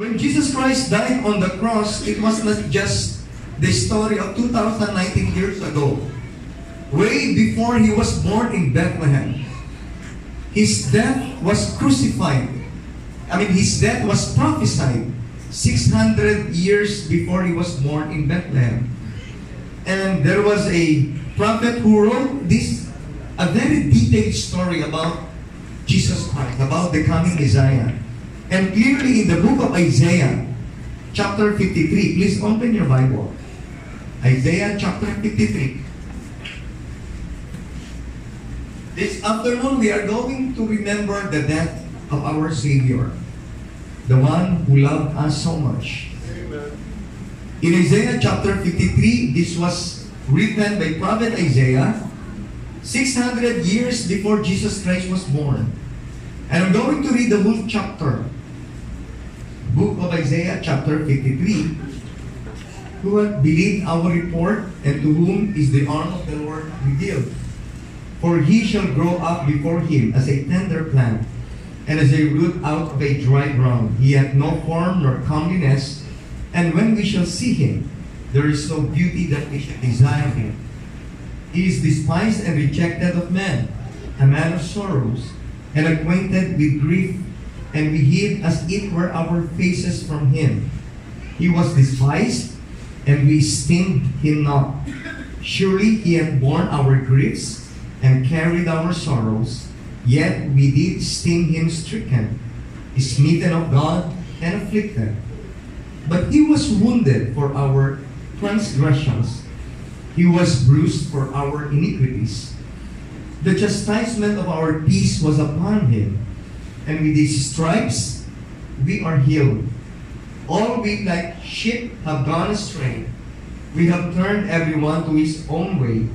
When Jesus Christ died on the cross, it was not just the story of 2019 years ago. Way before he was born in Bethlehem. His death was crucified. I mean, his death was prophesied 600 years before he was born in Bethlehem. And there was a prophet who wrote this, a very detailed story about Jesus Christ, about the coming Messiah. And clearly in the book of Isaiah, chapter 53, please open your Bible. Isaiah chapter 53. This afternoon, we are going to remember the death of our Savior, the one who loved us so much. In Isaiah chapter 53, this was written by prophet Isaiah 600 years before Jesus Christ was born. And I'm going to read the whole chapter. Book of Isaiah chapter 53. Who hath believed our report, and to whom is the arm of the Lord revealed? For he shall grow up before him as a tender plant, and as a root out of a dry ground. He hath no form nor comeliness, and when we shall see him, there is no beauty that we should desire him. He is despised and rejected of men, a man of sorrows, and acquainted with grief, and we hid as it were our faces from him. He was despised, and we esteemed him not. Surely he had borne our griefs, and carried our sorrows, yet we did esteem him stricken, smitten of God, and afflicted. But he was wounded for our transgressions, he was bruised for our iniquities. The chastisement of our peace was upon him, and with his stripes we are healed. All we like sheep have gone astray. We have turned everyone to his own way,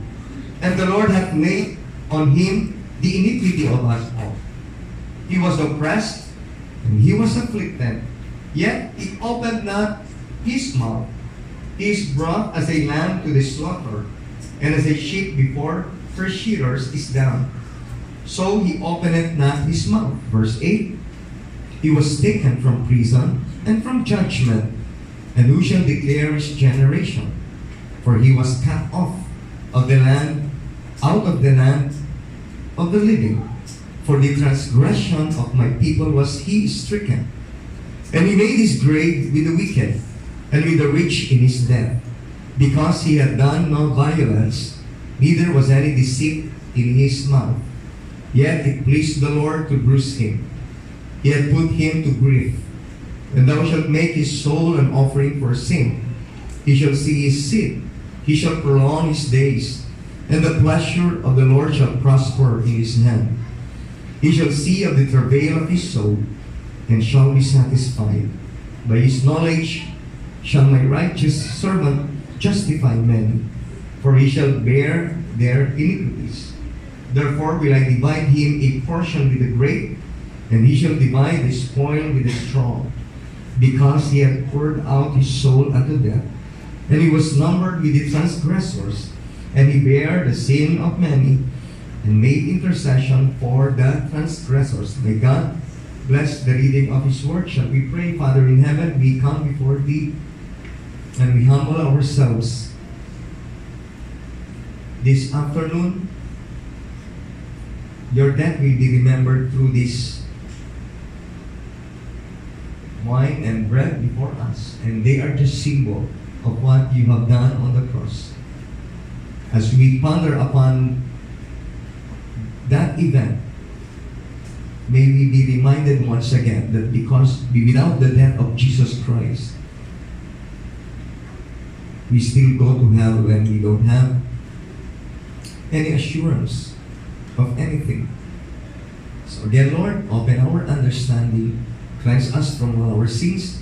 and the Lord hath laid on him the iniquity of us all. He was oppressed, and he was afflicted, yet he opened not his mouth. He is brought as a lamb to the slaughter, and as a sheep before her shearers is dumb. So he opened not his mouth. Verse 8 He was taken from prison and from judgment, and who shall declare his generation? For he was cut off of the land, out of the land of the living. For the transgression of my people was he stricken. And he made his grave with the wicked, and with the rich in his death, because he had done no violence, neither was any deceit in his mouth. Yet it pleased the Lord to bruise him. He had put him to grief. And thou shalt make his soul an offering for sin. He shall see his seed. He shall prolong his days. And the pleasure of the Lord shall prosper in his hand. He shall see of the travail of his soul, and shall be satisfied. By his knowledge shall my righteous servant justify men, for he shall bear their iniquities. Therefore will I divide him a portion with the great, and he shall divide the spoil with the strong, because he hath poured out his soul unto death, and he was numbered with the transgressors, and he bare the sin of many, and made intercession for the transgressors. May God bless the reading of his word. Shall we pray, Father in heaven, we come before thee, and we humble ourselves this afternoon. Your death will be remembered through this wine and bread before us, and they are the symbol of what you have done on the cross. As we ponder upon that event, may we be reminded once again that because without the death of Jesus Christ, we still go to hell when we don't have any assurance of anything. So dear Lord, open our understanding, cleanse us from all our sins,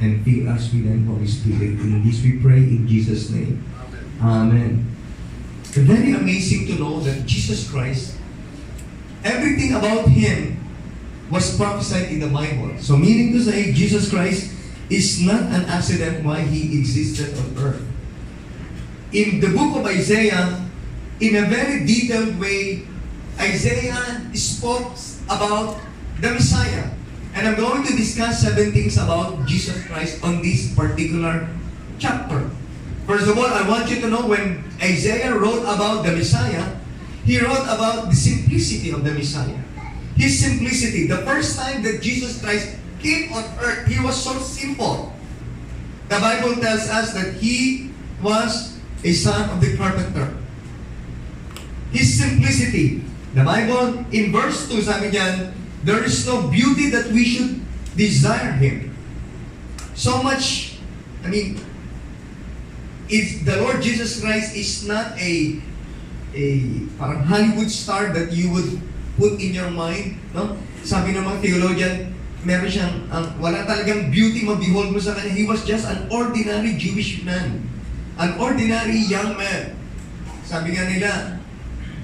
and fill us with the Holy Spirit. In this we pray in Jesus' name. Amen. Very amazing to know that Jesus Christ, everything about Him was prophesied in the Bible. So meaning to say, Jesus Christ is not an accident why He existed on earth. In the book of Isaiah, in a very detailed way, Isaiah spoke about the Messiah. And I'm going to discuss seven things about Jesus Christ on this particular chapter. First of all, I want you to know when Isaiah wrote about the Messiah, he wrote about the simplicity of the Messiah. His simplicity. The first time that Jesus Christ came on earth, he was so simple. The Bible tells us that he was a son of the carpenter. His simplicity. The Bible, in verse 2, sabi niyan, there is no beauty that we should desire Him. So much, I mean, if the Lord Jesus Christ is not a a parang Hollywood star that you would put in your mind, no? Sabi ng mga theologian, meron siyang, ang, wala talagang beauty ma-behold mo sa kanya. He was just an ordinary Jewish man. An ordinary young man. Sabi nga nila,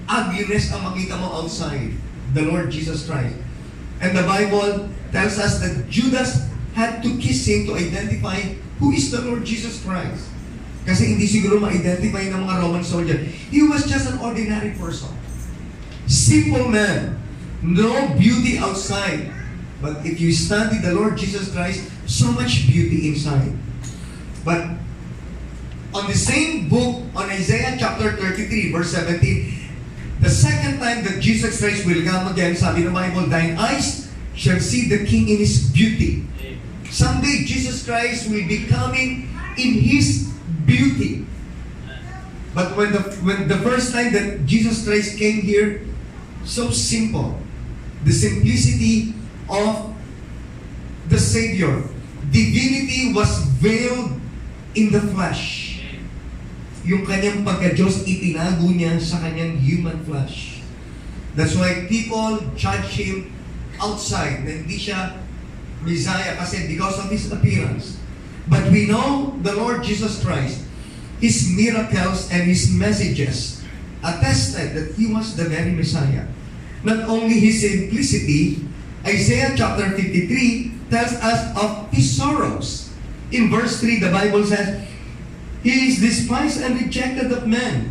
ugliness ang makita mo outside the Lord Jesus Christ. And the Bible tells us that Judas had to kiss him to identify who is the Lord Jesus Christ. Kasi hindi siguro ma-identify ng mga Roman soldier. He was just an ordinary person. Simple man. No beauty outside. But if you study the Lord Jesus Christ, so much beauty inside. But on the same book, on Isaiah chapter 33, verse 17, the second time that Jesus Christ will come again, sabi ng Bible, thine eyes shall see the King in His beauty. Someday, Jesus Christ will be coming in His beauty. But when the when the first time that Jesus Christ came here, so simple, the simplicity of the Savior, divinity was veiled in the flesh. Yung kanyang pagka-Diyos, itinago niya sa kanyang human flesh. That's why people judge Him outside, na hindi siya Messiah kasi because of His appearance. But we know the Lord Jesus Christ, His miracles and His messages attested that He was the very Messiah. Not only His simplicity, Isaiah chapter 53 tells us of His sorrows. In verse 3, the Bible says, He is despised and rejected of men,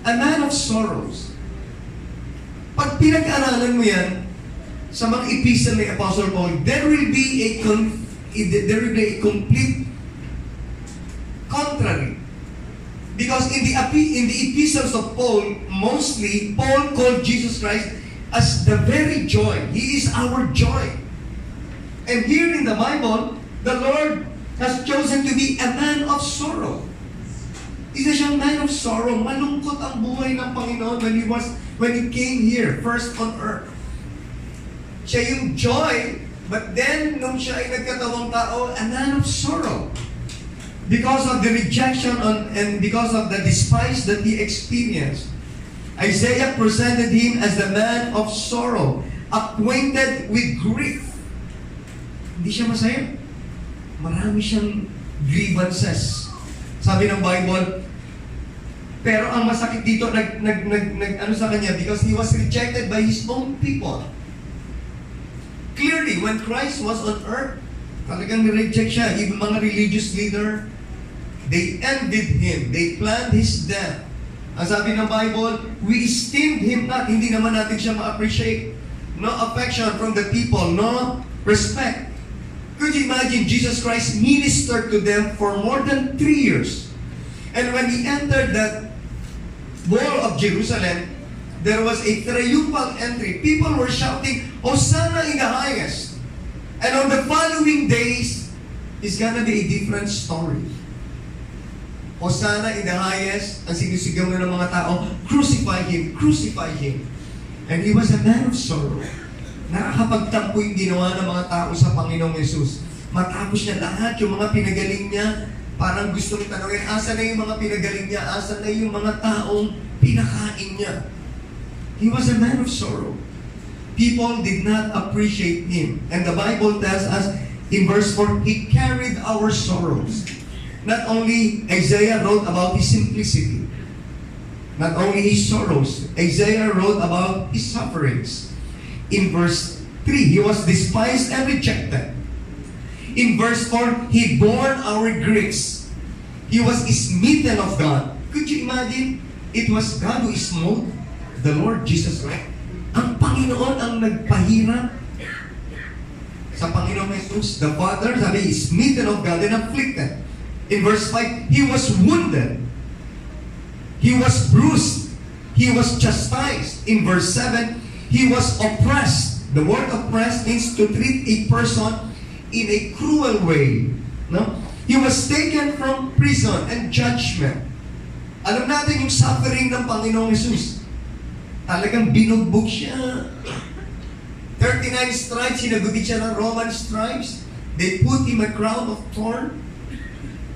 a man of sorrows. Pag pinag-aralan mo yan, sa mga epistle ni Apostle Paul, there will be a there will be a complete contrary. Because in the in the epistles of Paul, mostly Paul called Jesus Christ as the very joy. He is our joy. And here in the Bible, the Lord has chosen to be a man of sorrow. Isa siyang man of sorrow. Malungkot ang buhay ng Panginoon when he was when he came here, first on earth. Siya yung joy, but then nung siya ay nagkatawang tao, a man of sorrow. Because of the rejection on, and because of the despise that he experienced. Isaiah presented him as the man of sorrow, acquainted with grief. Hindi siya masaya. Marami siyang grievances. Sabi ng Bible, pero ang masakit dito, nag, nag, nag, nag, ano sa kanya, because he was rejected by his own people. Clearly, when Christ was on earth, talagang reject siya. Even mga religious leader, they envied him. They planned his death. Ang sabi ng Bible, we esteemed him not. Hindi naman natin siya ma-appreciate. No affection from the people. No respect. Could you imagine Jesus Christ ministered to them for more than three years? And when he entered that wall of Jerusalem, there was a triumphal entry. People were shouting, Hosanna in the highest. And on the following days, it's gonna be a different story. Hosanna in the highest, ang sinisigaw na ng mga tao, crucify Him, crucify Him. And He was a man of sorrow. Nakakapagtampo yung ginawa ng mga tao sa Panginoong Yesus. Matapos niya lahat, yung mga pinagaling niya, parang gusto nang tanongin, asa na yung mga pinagaling niya? Asa na yung mga taong pinakain niya? He was a man of sorrow. People did not appreciate Him. And the Bible tells us in verse 4, He carried our sorrows. Not only Isaiah wrote about His simplicity, not only His sorrows, Isaiah wrote about His sufferings. In verse 3, He was despised and rejected. In verse 4, He bore our griefs. He was smitten of God. Could you imagine? It was God who smote the Lord Jesus Christ. Ang Panginoon ang nagpahirap. sa Panginoong Jesus, the Father, sabi, is smitten of God and afflicted. In verse 5, He was wounded. He was bruised. He was chastised. In verse 7, He was oppressed. The word oppressed means to treat a person in a cruel way. No? He was taken from prison and judgment. Alam natin yung suffering ng Panginoong Jesus. Talagang binugbog siya. 39 stripes, sinagubit siya ng Roman stripes. They put him a crown of thorn.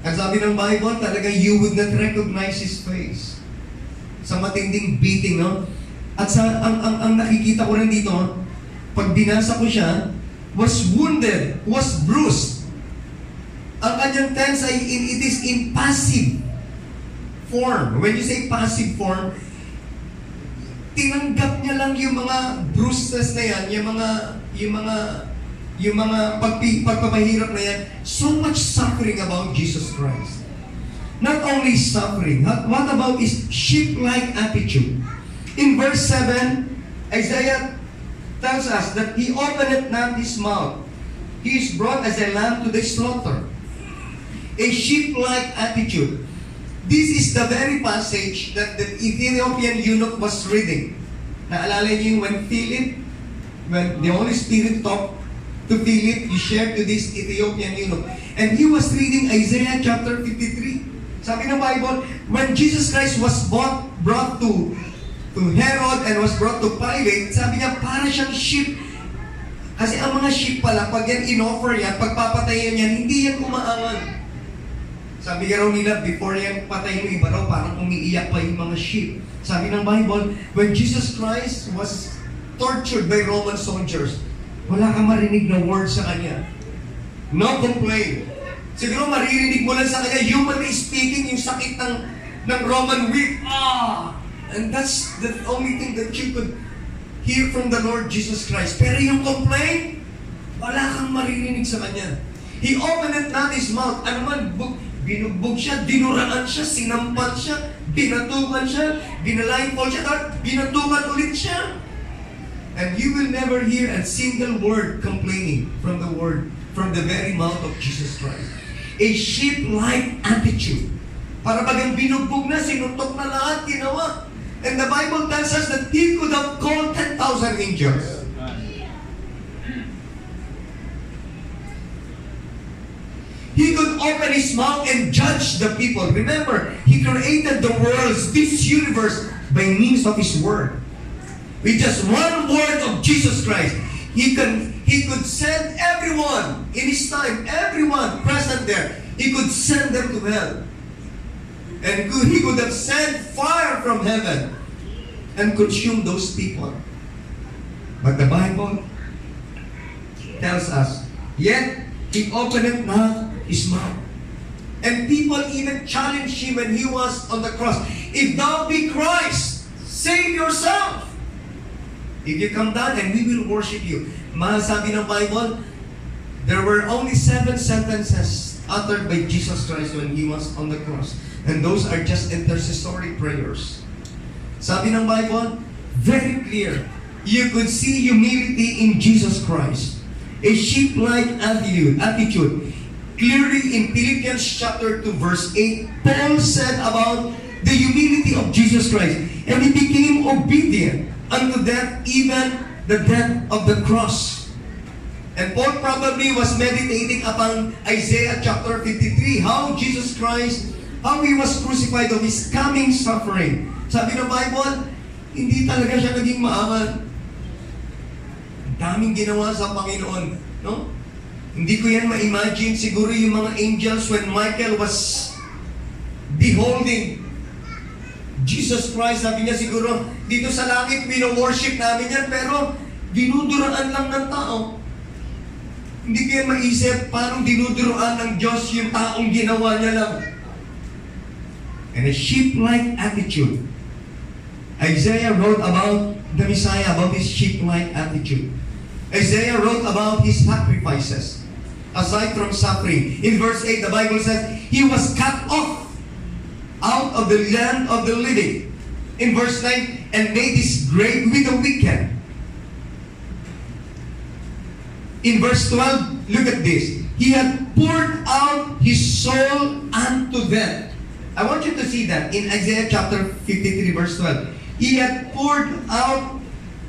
Ang sabi ng Bible, talaga you would not recognize his face. Sa matinding beating, no? At sa ang, ang, ang nakikita ko rin dito, pag binasa ko siya, was wounded, was bruised. Ang kanyang tense ay in, it is in passive form. When you say passive form, tinanggap niya lang yung mga bruises na yan, yung mga yung mga yung mga pagpi, pagpapahirap na yan, so much suffering about Jesus Christ. Not only suffering, what about his sheep-like attitude? In verse 7, Isaiah tells us that he openeth not his mouth. He is brought as a lamb to the slaughter. A sheep-like attitude. This is the very passage that the Ethiopian eunuch was reading. Naalala niyo yung when Philip, when the Holy Spirit talked to Philip, he shared to this Ethiopian eunuch. And he was reading Isaiah chapter 53. Sabi ng Bible, when Jesus Christ was brought, brought to to Herod and was brought to Pilate, sabi niya, para siyang sheep. Kasi ang mga sheep pala, pag yan in-offer yan, pagpapatayan yan, hindi yan kumaangan. Sabi nga raw nila, before yan patay mo iba raw, parang umiiyak pa yung mga sheep. Sabi ng Bible, when Jesus Christ was tortured by Roman soldiers, wala kang marinig na word sa kanya. No complaint. Siguro maririnig mo lang sa kanya, humanly speaking, yung sakit ng, ng Roman whip. Ah! And that's the only thing that you could hear from the Lord Jesus Christ. Pero yung complaint, wala kang maririnig sa kanya. He opened not his mouth. Ano man, bu- binugbog siya, dinuraan siya, sinampan siya, binatukan siya, binalindfold siya, at binatukan ulit siya. And you will never hear a single word complaining from the word, from the very mouth of Jesus Christ. A sheep-like attitude. Para bagang binugbog na, sinuntok na lahat, ginawa. And the Bible tells us that he could have called 10,000 angels. He could open his mouth and judge the people. Remember, he created the worlds, this universe, by means of his word. With just one word of Jesus Christ, he can he could send everyone in his time, everyone present there. He could send them to hell. And he could have sent fire from heaven and consume those people. But the Bible tells us, yet he opened not his mouth. And people even challenged him when he was on the cross. If thou be Christ, save yourself. If you come down and we will worship you. Masabi ng Bible, there were only seven sentences uttered by Jesus Christ when He was on the cross. And those are just intercessory prayers. Sabi ng Bible, very clear. You could see humility in Jesus Christ. A sheep-like attitude, attitude. Clearly in Philippians chapter 2 verse 8, Paul said about the humility of Jesus Christ. And he became obedient unto death, even the death of the cross. And Paul probably was meditating upon Isaiah chapter 53, how Jesus Christ, how He was crucified of His coming suffering. Sabi ng Bible, hindi talaga siya naging maaman. Ang daming ginawa sa Panginoon. No? Hindi ko yan ma-imagine. Siguro yung mga angels when Michael was beholding Jesus Christ, sabi niya siguro, dito sa langit, wino-worship namin yan, pero dinuduraan lang ng tao. Hindi ko yan maisip, paano dinuduraan ng Diyos yung taong ginawa niya lang. And a sheep-like attitude. Isaiah wrote about the Messiah, about his sheep-like attitude. Isaiah wrote about his sacrifices, aside from suffering. In verse 8, the Bible says, He was cut off out of the land of the living. In verse 9, and made his grave with the wicked. In verse 12, look at this. He had poured out his soul unto them. I want you to see that in Isaiah chapter 53, verse 12. He had poured out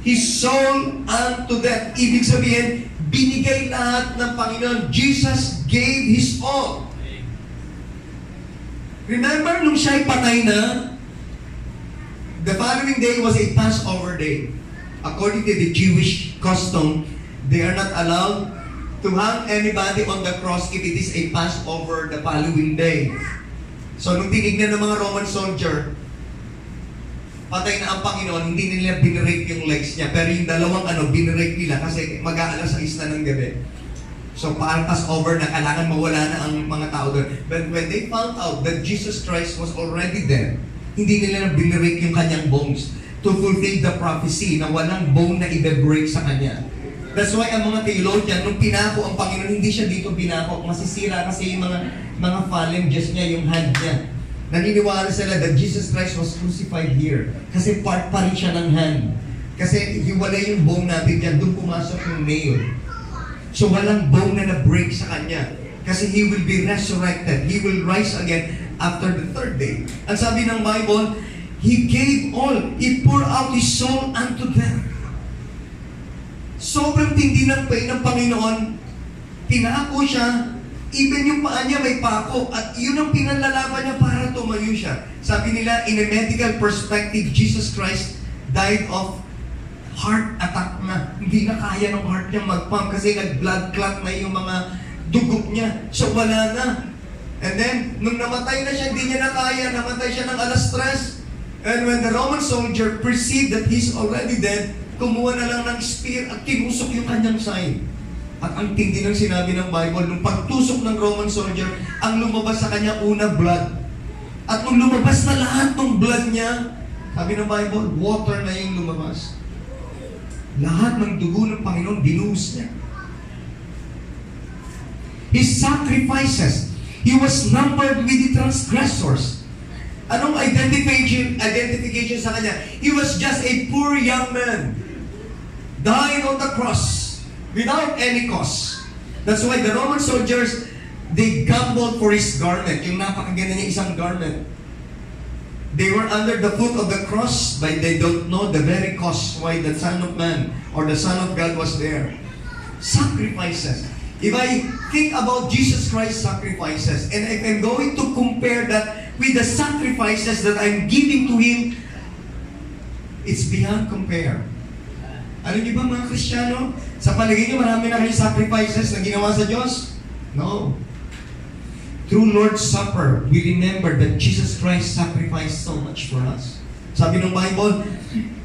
his soul unto them. Ibig sabihin, binigay lahat ng Panginoon. Jesus gave his all. Remember nung siya'y patay na, the following day was a Passover day. According to the Jewish custom, they are not allowed to hang anybody on the cross if it is a Passover the following day. So nung tinignan ng mga Roman soldier, patay na ang Panginoon, hindi nila binrape yung legs niya. Pero yung dalawang ano, binrape nila kasi mag-aalas sa isla ng gabi. So parang Passover na kailangan mawala na ang mga tao doon. But when they found out that Jesus Christ was already dead, hindi nila na binrape yung kanyang bones to fulfill the prophecy na walang bone na i-break sa kanya. That's why ang mga theologian, nung pinako ang Panginoon, hindi siya dito binako. Masisira kasi yung mga mga phalanges niya, yung hand niya. Naniniwala sila that Jesus Christ was crucified here. Kasi part pa rin siya ng hand. Kasi hiwalay yung bone natin dyan, doon pumasok yung nail. So walang bone na na-break sa kanya. Kasi he will be resurrected. He will rise again after the third day. Ang sabi ng Bible, He gave all. He poured out His soul unto them. Sobrang tindi ng pain ng Panginoon. Tinako siya. Even yung paa niya may pako. At yun ang pinalalaban niya para tumayo siya. Sabi nila, in a medical perspective, Jesus Christ died of heart attack na. Hindi na kaya ng heart niya mag-pump kasi nag-blood clot na yung mga dugo niya. So wala na. And then, nung namatay na siya, hindi niya na kaya. Namatay siya ng alas stress. And when the Roman soldier perceived that he's already dead, kumuha na lang ng spear at tinusok yung kanyang sign. At ang tindi ng sinabi ng Bible, nung pagtusok ng Roman soldier, ang lumabas sa kanya una blood. At nung lumabas na lahat ng blood niya, sabi ng Bible, water na yung lumabas. Lahat ng dugo ng Panginoon, binuhos niya. His sacrifices, He was numbered with the transgressors. Anong identification, identification sa kanya? He was just a poor young man. Dying on the cross without any cause. That's why the Roman soldiers, they gambled for his garment. Yung napakaganda niya isang garment. They were under the foot of the cross, but they don't know the very cause why the Son of Man or the Son of God was there. Sacrifices. If I think about Jesus Christ's sacrifices, and if I'm going to compare that with the sacrifices that I'm giving to Him, it's beyond compare. Alam niyo ba mga Kristiyano, sa paligid niyo marami na kayong sacrifices na ginawa sa Diyos? No. Through Lord's Supper, we remember that Jesus Christ sacrificed so much for us. Sabi ng Bible,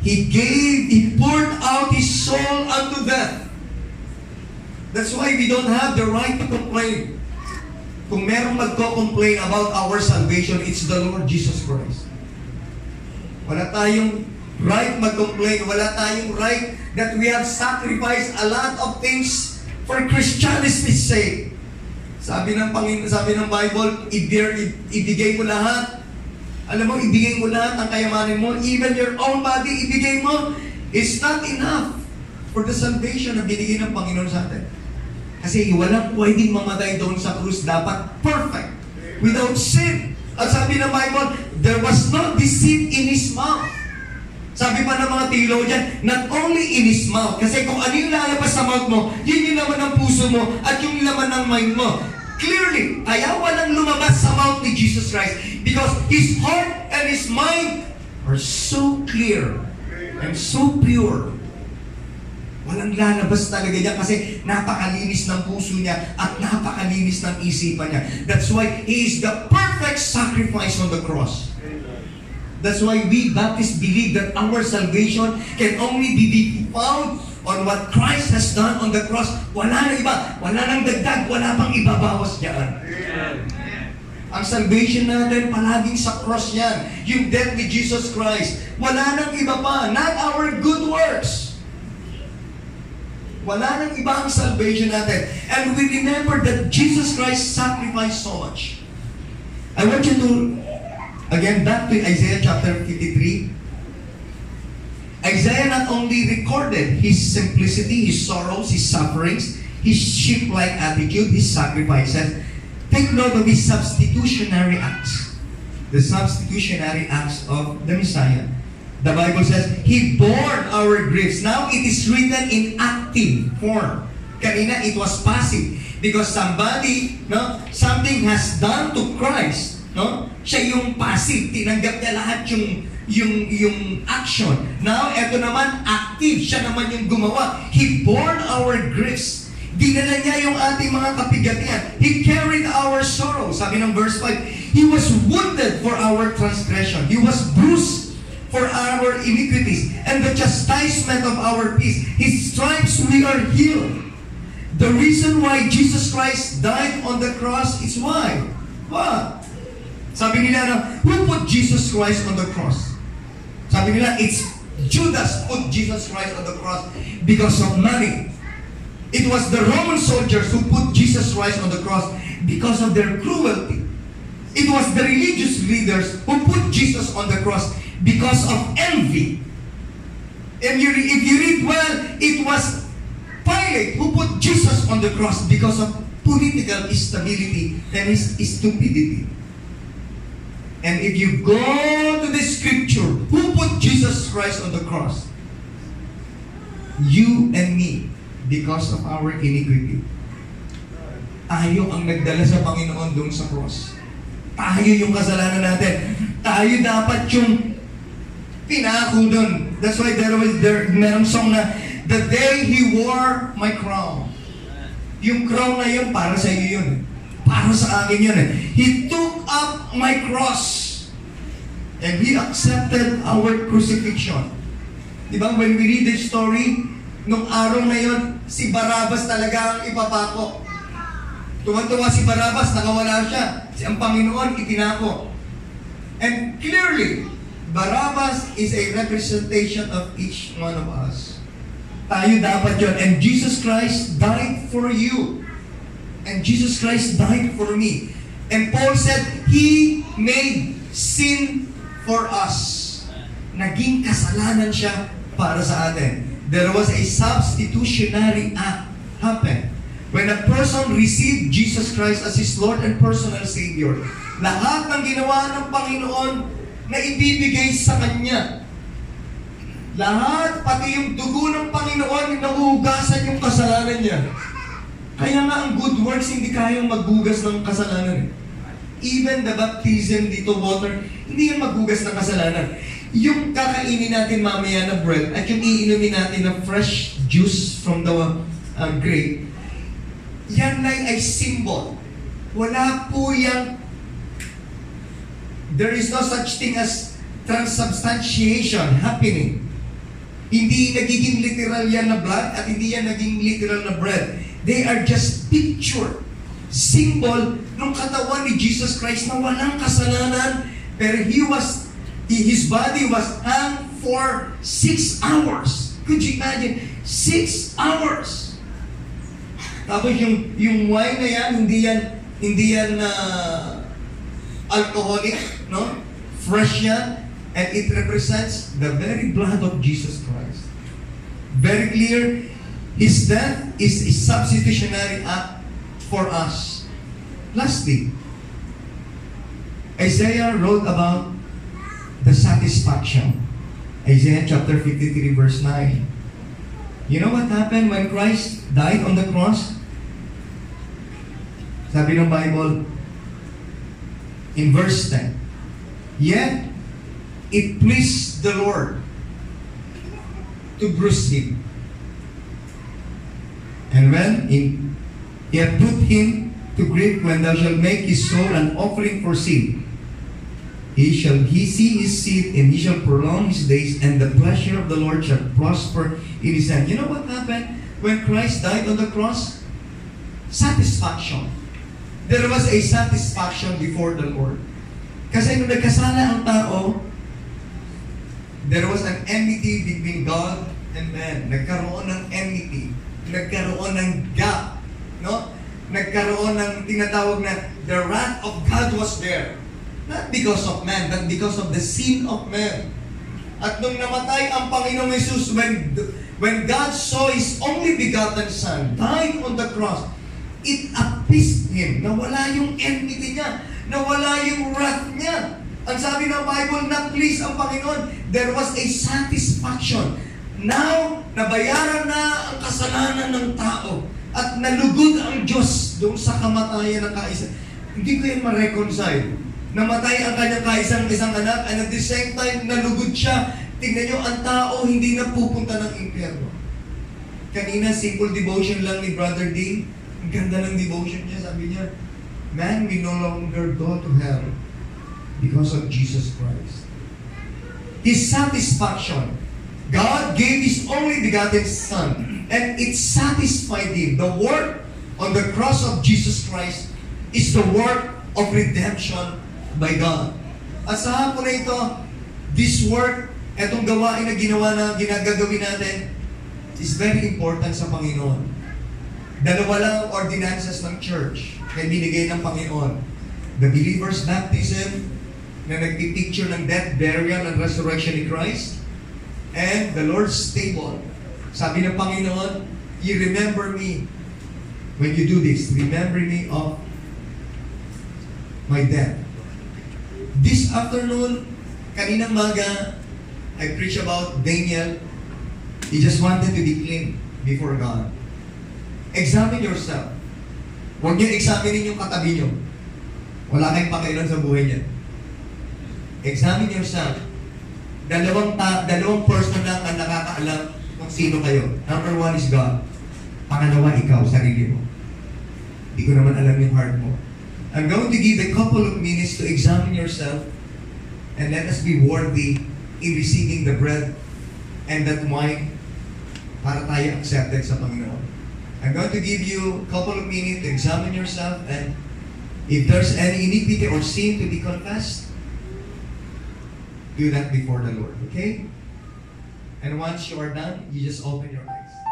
He gave, He poured out His soul unto death. That's why we don't have the right to complain. Kung merong magko-complain about our salvation, it's the Lord Jesus Christ. Wala tayong right mag-complain. Wala tayong right that we have sacrificed a lot of things for Christianity's sake. Sabi ng Panginoon, sabi ng Bible, ibigay, mo lahat. Alam mo, ibigay mo lahat ang kayamanin mo. Even your own body, ibigay mo. It's not enough for the salvation na binigay ng Panginoon sa atin. Kasi walang pwedeng mamatay doon sa krus. Dapat perfect. Without sin. At sabi ng Bible, there was no deceit in His mouth. Sabi pa ng mga theologian, not only in His mouth. Kasi kung ano yung lalabas sa mouth mo, yun yung laman ng puso mo at yung laman ng mind mo. Clearly, kaya walang lumabas sa mouth ni Jesus Christ because His heart and His mind are so clear and so pure. Walang lalabas talaga niya kasi napakalinis ng puso niya at napakalinis ng isipan niya. That's why He is the perfect sacrifice on the cross. That's why we Baptists believe that our salvation can only be found on what Christ has done on the cross. Wala na iba. Wala nang dagdag. Wala pang ibabawas diyan. Ang salvation natin palaging sa cross yan. Yung death ni Jesus Christ. Wala nang iba pa. Not our good works. Wala nang iba ang salvation natin. And we remember that Jesus Christ sacrificed so much. I want you to, again, back to Isaiah chapter 53. Isaiah not only recorded his simplicity, his sorrows, his sufferings, his sheep-like attitude, his sacrifices. Take note of his substitutionary acts. The substitutionary acts of the Messiah. The Bible says, He bore our griefs. Now it is written in active form. Kanina, it was passive. Because somebody, no, something has done to Christ. No? Siya yung passive. Tinanggap niya lahat yung yung yung action. Now, eto naman, active. Siya naman yung gumawa. He bore our griefs. Dinala niya yung ating mga kapigatian. He carried our sorrow. Sabi ng verse 5, He was wounded for our transgression. He was bruised for our iniquities. And the chastisement of our peace. His stripes we are healed. The reason why Jesus Christ died on the cross is why? What? Sabi nila na, who put Jesus Christ on the cross? Sabi nila, it's Judas put Jesus Christ on the cross because of money. It was the Roman soldiers who put Jesus Christ on the cross because of their cruelty. It was the religious leaders who put Jesus on the cross because of envy. And you, if you read well, it was Pilate who put Jesus on the cross because of political instability and his stupidity. And if you go to the scripture, who put Jesus Christ on the cross? You and me, because of our iniquity. Tayo ang nagdala sa Panginoon doon sa cross. Tayo yung kasalanan natin. Tayo dapat yung pinako doon. That's why there was there merong song na The day He wore my crown. Yung crown na yun, para sa iyo yun. Para sa akin yun. eh. He took up my cross. And He accepted our crucifixion. Di ba, when we read the story, nung araw na yun, si Barabas talaga ang ipapako. Tuwan-tuwa si Barabas, nakawala siya. Si ang Panginoon, itinako. And clearly, Barabbas is a representation of each one of us. Tayo dapat yun. And Jesus Christ died for you. And Jesus Christ died for me. And Paul said, He made sin for us. Naging kasalanan siya para sa atin. There was a substitutionary act happen. When a person received Jesus Christ as his Lord and personal Savior, lahat ng ginawa ng Panginoon na ibibigay sa Kanya. Lahat, pati yung dugo ng Panginoon, nahuhugasan yung kasalanan niya. Kaya nga ang good works hindi kayang maghugas ng kasalanan. eh. Even the baptism dito, water, hindi yan maghugas ng kasalanan. Yung kakainin natin mamaya na bread at yung iinumin natin na fresh juice from the uh, grape, yan ay ay symbol. Wala po yung there is no such thing as transubstantiation happening. Hindi nagiging literal yan na blood at hindi yan naging literal na bread. They are just picture, symbol ng katawan ni Jesus Christ na walang kasalanan pero he was his body was hung for six hours. Could you imagine? Six hours. Tapos yung yung wine na yan, hindi yan hindi yan na alcoholic, no? Fresh yan. And it represents the very blood of Jesus Christ. Very clear, His death is a substitutionary act for us. Lastly, Isaiah wrote about the satisfaction. Isaiah chapter 53 verse 9. You know what happened when Christ died on the cross? Sabi ng Bible, in verse 10, Yet, it pleased the Lord to bruise him. And when in, he had put him to grief when thou shalt make his soul an offering for sin, he shall he see his seed and he shall prolong his days, and the pleasure of the Lord shall prosper in his hand. You know what happened when Christ died on the cross? Satisfaction. There was a satisfaction before the Lord. Kasi nung nagkasala ang tao, there was an enmity between God and man. Nagkaroon ng enmity. Nagkaroon ng gap. No? Nagkaroon ng tinatawag na the wrath of God was there. Not because of man, but because of the sin of man. At nung namatay ang Panginoong Jesus, when, When God saw His only begotten Son dying on the cross, it appeased Him. Nawala yung enmity niya. Nawala yung wrath niya. Ang sabi ng Bible, na-please ang Panginoon. There was a satisfaction. Now, nabayaran na ang kasalanan ng tao at nalugod ang Diyos doon sa kamatayan ng kaisa. Hindi ko yan ma-reconcile. Namatay ang kanyang kaisang isang anak and at the same time, nalugod siya Tingnan nyo, ang tao hindi na pupunta ng impyerno. Kanina, simple devotion lang ni Brother Dean. Ang ganda ng devotion niya. Sabi niya, Man we no longer go to hell because of Jesus Christ. His satisfaction. God gave His only begotten Son and it satisfied Him. The work on the cross of Jesus Christ is the work of redemption by God. At sa hapon na ito, this work etong gawain na ginawa na ginagagawin natin is very important sa Panginoon. Dalawa lang ang ordinances ng church na binigay ng Panginoon. The believer's baptism na nagpipicture ng death, burial, and resurrection ni Christ. And the Lord's table. Sabi ng Panginoon, you remember me when you do this. Remember me of my death. This afternoon, kaninang maga, I preach about Daniel. He just wanted to be clean before God. Examine yourself. Huwag niyo examine yung katabi niyo. Wala kayong pakailan sa buhay niya. Examine yourself. Dalawang, ta dalawang person lang ang nakakaalam kung sino kayo. Number one is God. Pangalawa, ikaw, sarili mo. Hindi ko naman alam yung heart mo. I'm going to give a couple of minutes to examine yourself and let us be worthy in receiving the bread and that wine para tayo accepted sa Panginoon. I'm going to give you a couple of minutes to examine yourself and if there's any iniquity or sin to be confessed, do that before the Lord, okay? And once you are done, you just open your eyes.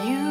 till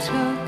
I